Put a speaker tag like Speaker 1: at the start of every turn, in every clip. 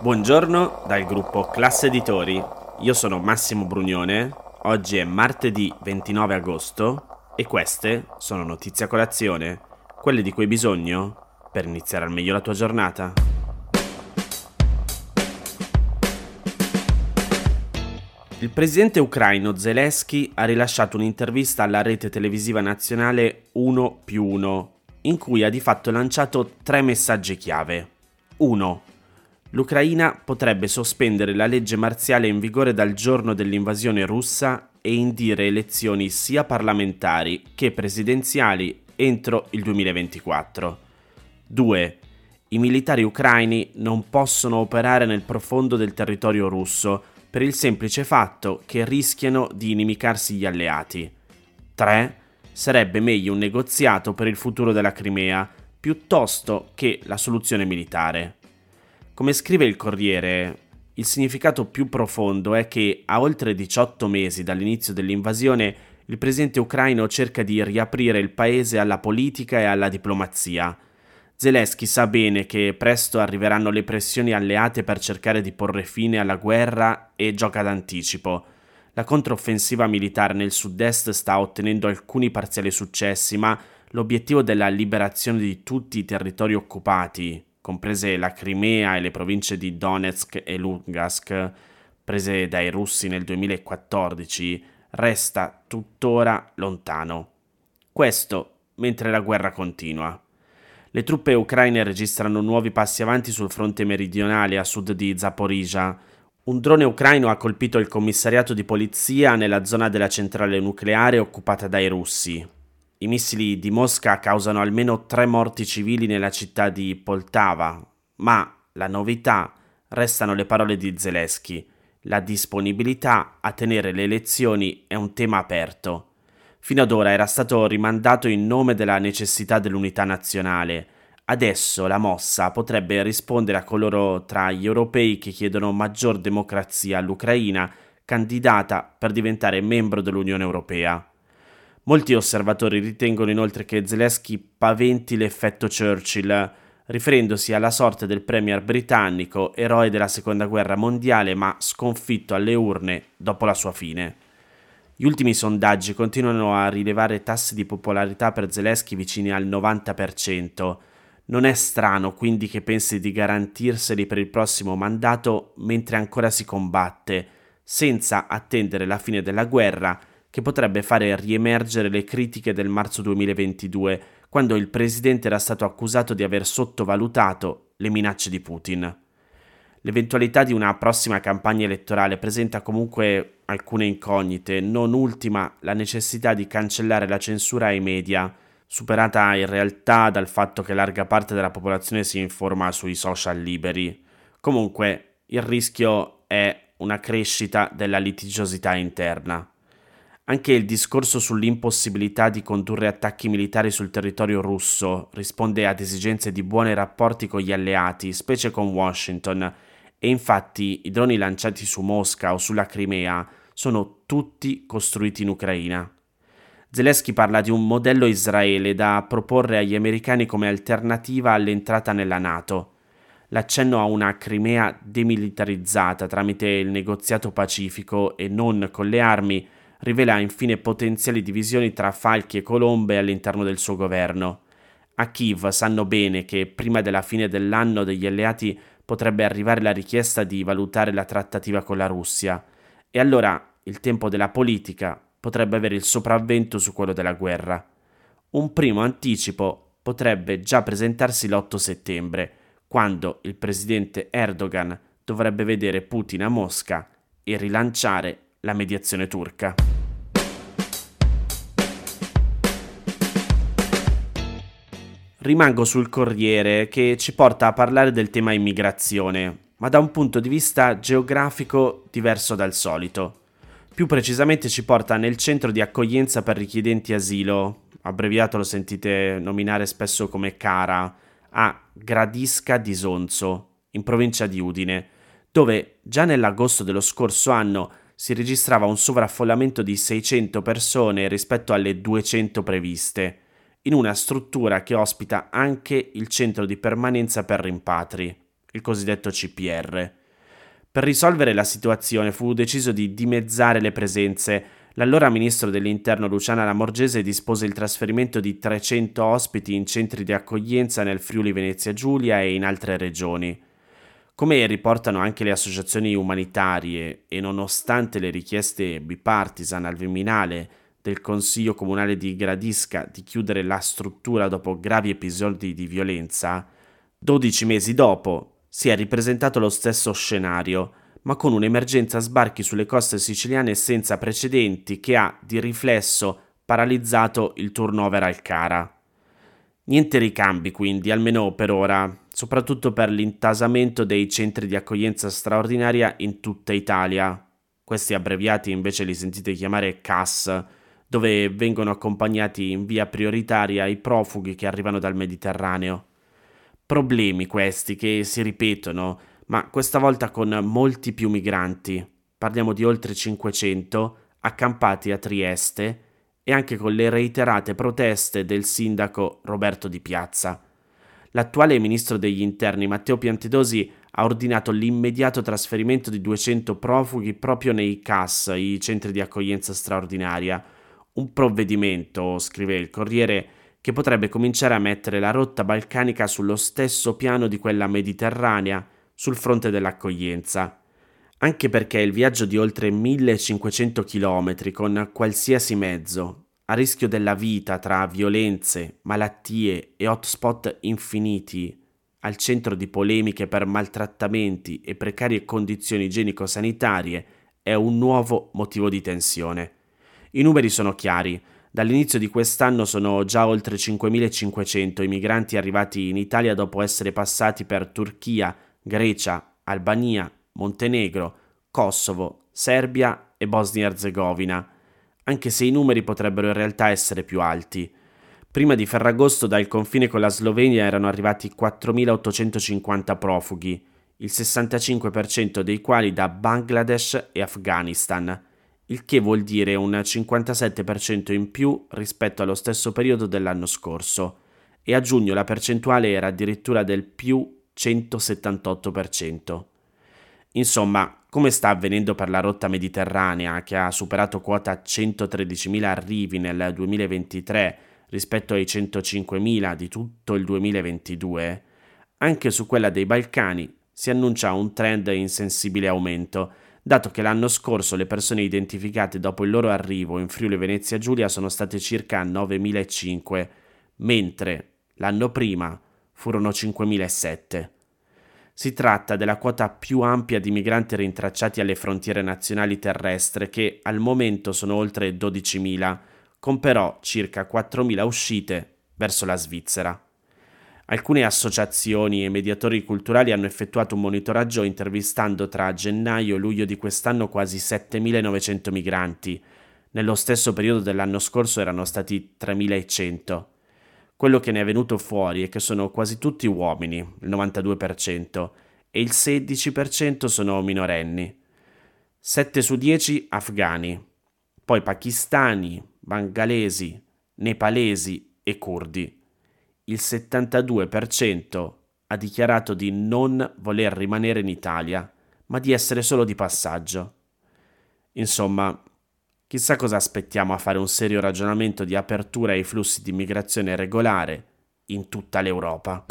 Speaker 1: Buongiorno dal gruppo Classe Editori. Io sono Massimo Brugnone. Oggi è martedì 29 agosto e queste sono notizie a colazione, quelle di cui hai bisogno per iniziare al meglio la tua giornata. Il presidente ucraino Zelensky ha rilasciato un'intervista alla rete televisiva nazionale 1 più 1, in cui ha di fatto lanciato tre messaggi chiave. 1 l'Ucraina potrebbe sospendere la legge marziale in vigore dal giorno dell'invasione russa e indire elezioni sia parlamentari che presidenziali entro il 2024. 2. I militari ucraini non possono operare nel profondo del territorio russo per il semplice fatto che rischiano di inimicarsi gli alleati. 3. Sarebbe meglio un negoziato per il futuro della Crimea piuttosto che la soluzione militare. Come scrive il Corriere, il significato più profondo è che a oltre 18 mesi dall'inizio dell'invasione il presidente ucraino cerca di riaprire il paese alla politica e alla diplomazia. Zelensky sa bene che presto arriveranno le pressioni alleate per cercare di porre fine alla guerra e gioca d'anticipo. La controffensiva militare nel sud-est sta ottenendo alcuni parziali successi, ma l'obiettivo della liberazione di tutti i territori occupati, comprese la Crimea e le province di Donetsk e Lugansk, prese dai russi nel 2014, resta tuttora lontano. Questo mentre la guerra continua. Le truppe ucraine registrano nuovi passi avanti sul fronte meridionale a sud di Zaporizhia. Un drone ucraino ha colpito il commissariato di polizia nella zona della centrale nucleare occupata dai russi. I missili di Mosca causano almeno tre morti civili nella città di Poltava, ma la novità restano le parole di Zelensky. La disponibilità a tenere le elezioni è un tema aperto. Fino ad ora era stato rimandato in nome della necessità dell'unità nazionale. Adesso la mossa potrebbe rispondere a coloro tra gli europei che chiedono maggior democrazia all'Ucraina, candidata per diventare membro dell'Unione Europea. Molti osservatori ritengono inoltre che Zelensky paventi l'effetto Churchill, riferendosi alla sorte del premier britannico, eroe della seconda guerra mondiale ma sconfitto alle urne dopo la sua fine. Gli ultimi sondaggi continuano a rilevare tassi di popolarità per Zelensky vicini al 90%. Non è strano quindi che pensi di garantirseli per il prossimo mandato mentre ancora si combatte, senza attendere la fine della guerra che potrebbe fare riemergere le critiche del marzo 2022, quando il presidente era stato accusato di aver sottovalutato le minacce di Putin. L'eventualità di una prossima campagna elettorale presenta comunque alcune incognite, non ultima la necessità di cancellare la censura ai media, superata in realtà dal fatto che larga parte della popolazione si informa sui social liberi. Comunque, il rischio è una crescita della litigiosità interna. Anche il discorso sull'impossibilità di condurre attacchi militari sul territorio russo risponde ad esigenze di buoni rapporti con gli alleati, specie con Washington, e infatti i droni lanciati su Mosca o sulla Crimea sono tutti costruiti in Ucraina. Zelensky parla di un modello Israele da proporre agli americani come alternativa all'entrata nella Nato. L'accenno a una Crimea demilitarizzata tramite il negoziato pacifico e non con le armi rivela infine potenziali divisioni tra falchi e colombe all'interno del suo governo. A Kiev sanno bene che prima della fine dell'anno degli alleati potrebbe arrivare la richiesta di valutare la trattativa con la Russia, e allora il tempo della politica potrebbe avere il sopravvento su quello della guerra. Un primo anticipo potrebbe già presentarsi l'8 settembre, quando il presidente Erdogan dovrebbe vedere Putin a Mosca e rilanciare la mediazione turca. Rimango sul Corriere che ci porta a parlare del tema immigrazione, ma da un punto di vista geografico diverso dal solito. Più precisamente ci porta nel centro di accoglienza per richiedenti asilo, abbreviato lo sentite nominare spesso come CARA, a Gradisca di Sonzo, in provincia di Udine, dove già nell'agosto dello scorso anno si registrava un sovraffollamento di 600 persone rispetto alle 200 previste, in una struttura che ospita anche il centro di permanenza per rimpatri, il cosiddetto CPR. Per risolvere la situazione fu deciso di dimezzare le presenze. L'allora ministro dell'Interno Luciana Lamorgese dispose il trasferimento di 300 ospiti in centri di accoglienza nel Friuli Venezia Giulia e in altre regioni. Come riportano anche le associazioni umanitarie e nonostante le richieste bipartisan al Viminale del Consiglio Comunale di Gradisca di chiudere la struttura dopo gravi episodi di violenza, 12 mesi dopo si è ripresentato lo stesso scenario, ma con un'emergenza sbarchi sulle coste siciliane senza precedenti che ha di riflesso paralizzato il turnover al Cara. Niente ricambi quindi, almeno per ora, soprattutto per l'intasamento dei centri di accoglienza straordinaria in tutta Italia. Questi abbreviati invece li sentite chiamare CAS, dove vengono accompagnati in via prioritaria i profughi che arrivano dal Mediterraneo. Problemi questi che si ripetono, ma questa volta con molti più migranti. Parliamo di oltre 500 accampati a Trieste e anche con le reiterate proteste del sindaco Roberto Di Piazza. L'attuale ministro degli interni Matteo Piantedosi ha ordinato l'immediato trasferimento di 200 profughi proprio nei CAS, i centri di accoglienza straordinaria. Un provvedimento, scrive il Corriere, che potrebbe cominciare a mettere la rotta balcanica sullo stesso piano di quella mediterranea, sul fronte dell'accoglienza anche perché il viaggio di oltre 1500 km con qualsiasi mezzo, a rischio della vita tra violenze, malattie e hotspot infiniti, al centro di polemiche per maltrattamenti e precarie condizioni igienico-sanitarie, è un nuovo motivo di tensione. I numeri sono chiari. Dall'inizio di quest'anno sono già oltre 5.500 i migranti arrivati in Italia dopo essere passati per Turchia, Grecia, Albania, Montenegro, Kosovo, Serbia e Bosnia-Herzegovina, anche se i numeri potrebbero in realtà essere più alti. Prima di Ferragosto dal confine con la Slovenia erano arrivati 4.850 profughi, il 65% dei quali da Bangladesh e Afghanistan, il che vuol dire un 57% in più rispetto allo stesso periodo dell'anno scorso, e a giugno la percentuale era addirittura del più 178%. Insomma, come sta avvenendo per la rotta mediterranea, che ha superato quota 113.000 arrivi nel 2023 rispetto ai 105.000 di tutto il 2022, anche su quella dei Balcani si annuncia un trend in sensibile aumento, dato che l'anno scorso le persone identificate dopo il loro arrivo in Friuli Venezia Giulia sono state circa 9.500, mentre l'anno prima furono 5.007. Si tratta della quota più ampia di migranti rintracciati alle frontiere nazionali terrestri che al momento sono oltre 12.000, con però circa 4.000 uscite verso la Svizzera. Alcune associazioni e mediatori culturali hanno effettuato un monitoraggio intervistando tra gennaio e luglio di quest'anno quasi 7.900 migranti. Nello stesso periodo dell'anno scorso erano stati 3.100. Quello che ne è venuto fuori è che sono quasi tutti uomini, il 92%, e il 16% sono minorenni. 7 su 10 afghani, poi pakistani, bangalesi, nepalesi e curdi. Il 72% ha dichiarato di non voler rimanere in Italia, ma di essere solo di passaggio. Insomma, Chissà cosa aspettiamo a fare un serio ragionamento di apertura ai flussi di immigrazione regolare in tutta l'Europa.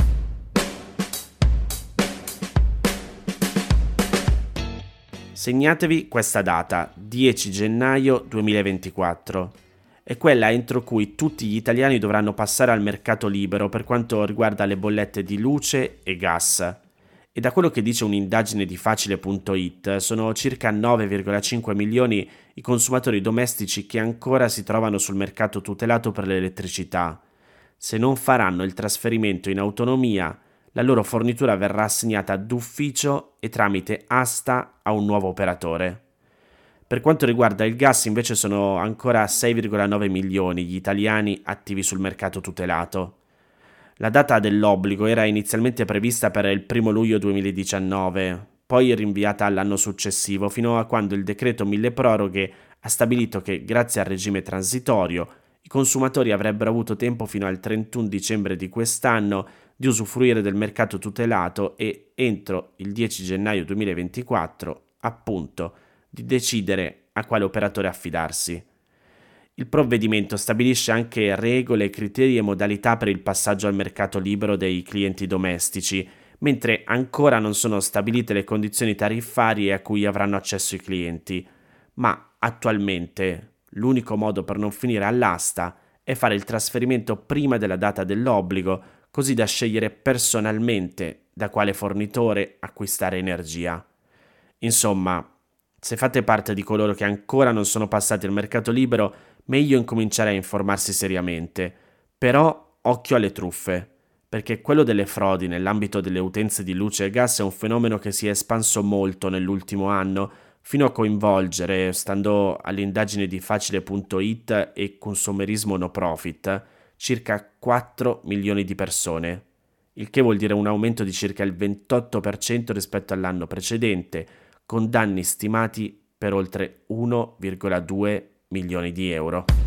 Speaker 1: Segnatevi questa data, 10 gennaio 2024. È quella entro cui tutti gli italiani dovranno passare al mercato libero per quanto riguarda le bollette di luce e gas e da quello che dice un'indagine di facile.it sono circa 9,5 milioni i consumatori domestici che ancora si trovano sul mercato tutelato per l'elettricità. se non faranno il trasferimento in autonomia, la loro fornitura verrà assegnata d'ufficio e tramite asta a un nuovo operatore. Per quanto riguarda il gas invece sono ancora 6,9 milioni gli italiani attivi sul mercato tutelato. La data dell'obbligo era inizialmente prevista per il 1 luglio 2019, poi rinviata all'anno successivo, fino a quando il decreto mille proroghe ha stabilito che, grazie al regime transitorio, i consumatori avrebbero avuto tempo fino al 31 dicembre di quest'anno di usufruire del mercato tutelato e, entro il 10 gennaio 2024, appunto, di decidere a quale operatore affidarsi. Il provvedimento stabilisce anche regole, criteri e modalità per il passaggio al mercato libero dei clienti domestici, mentre ancora non sono stabilite le condizioni tariffarie a cui avranno accesso i clienti. Ma attualmente l'unico modo per non finire all'asta è fare il trasferimento prima della data dell'obbligo, così da scegliere personalmente da quale fornitore acquistare energia. Insomma, se fate parte di coloro che ancora non sono passati al mercato libero, meglio incominciare a informarsi seriamente. Però occhio alle truffe, perché quello delle frodi nell'ambito delle utenze di luce e gas è un fenomeno che si è espanso molto nell'ultimo anno, fino a coinvolgere, stando all'indagine di facile.it e consumerismo no profit, circa 4 milioni di persone, il che vuol dire un aumento di circa il 28% rispetto all'anno precedente, con danni stimati per oltre 1,2 milioni di euro.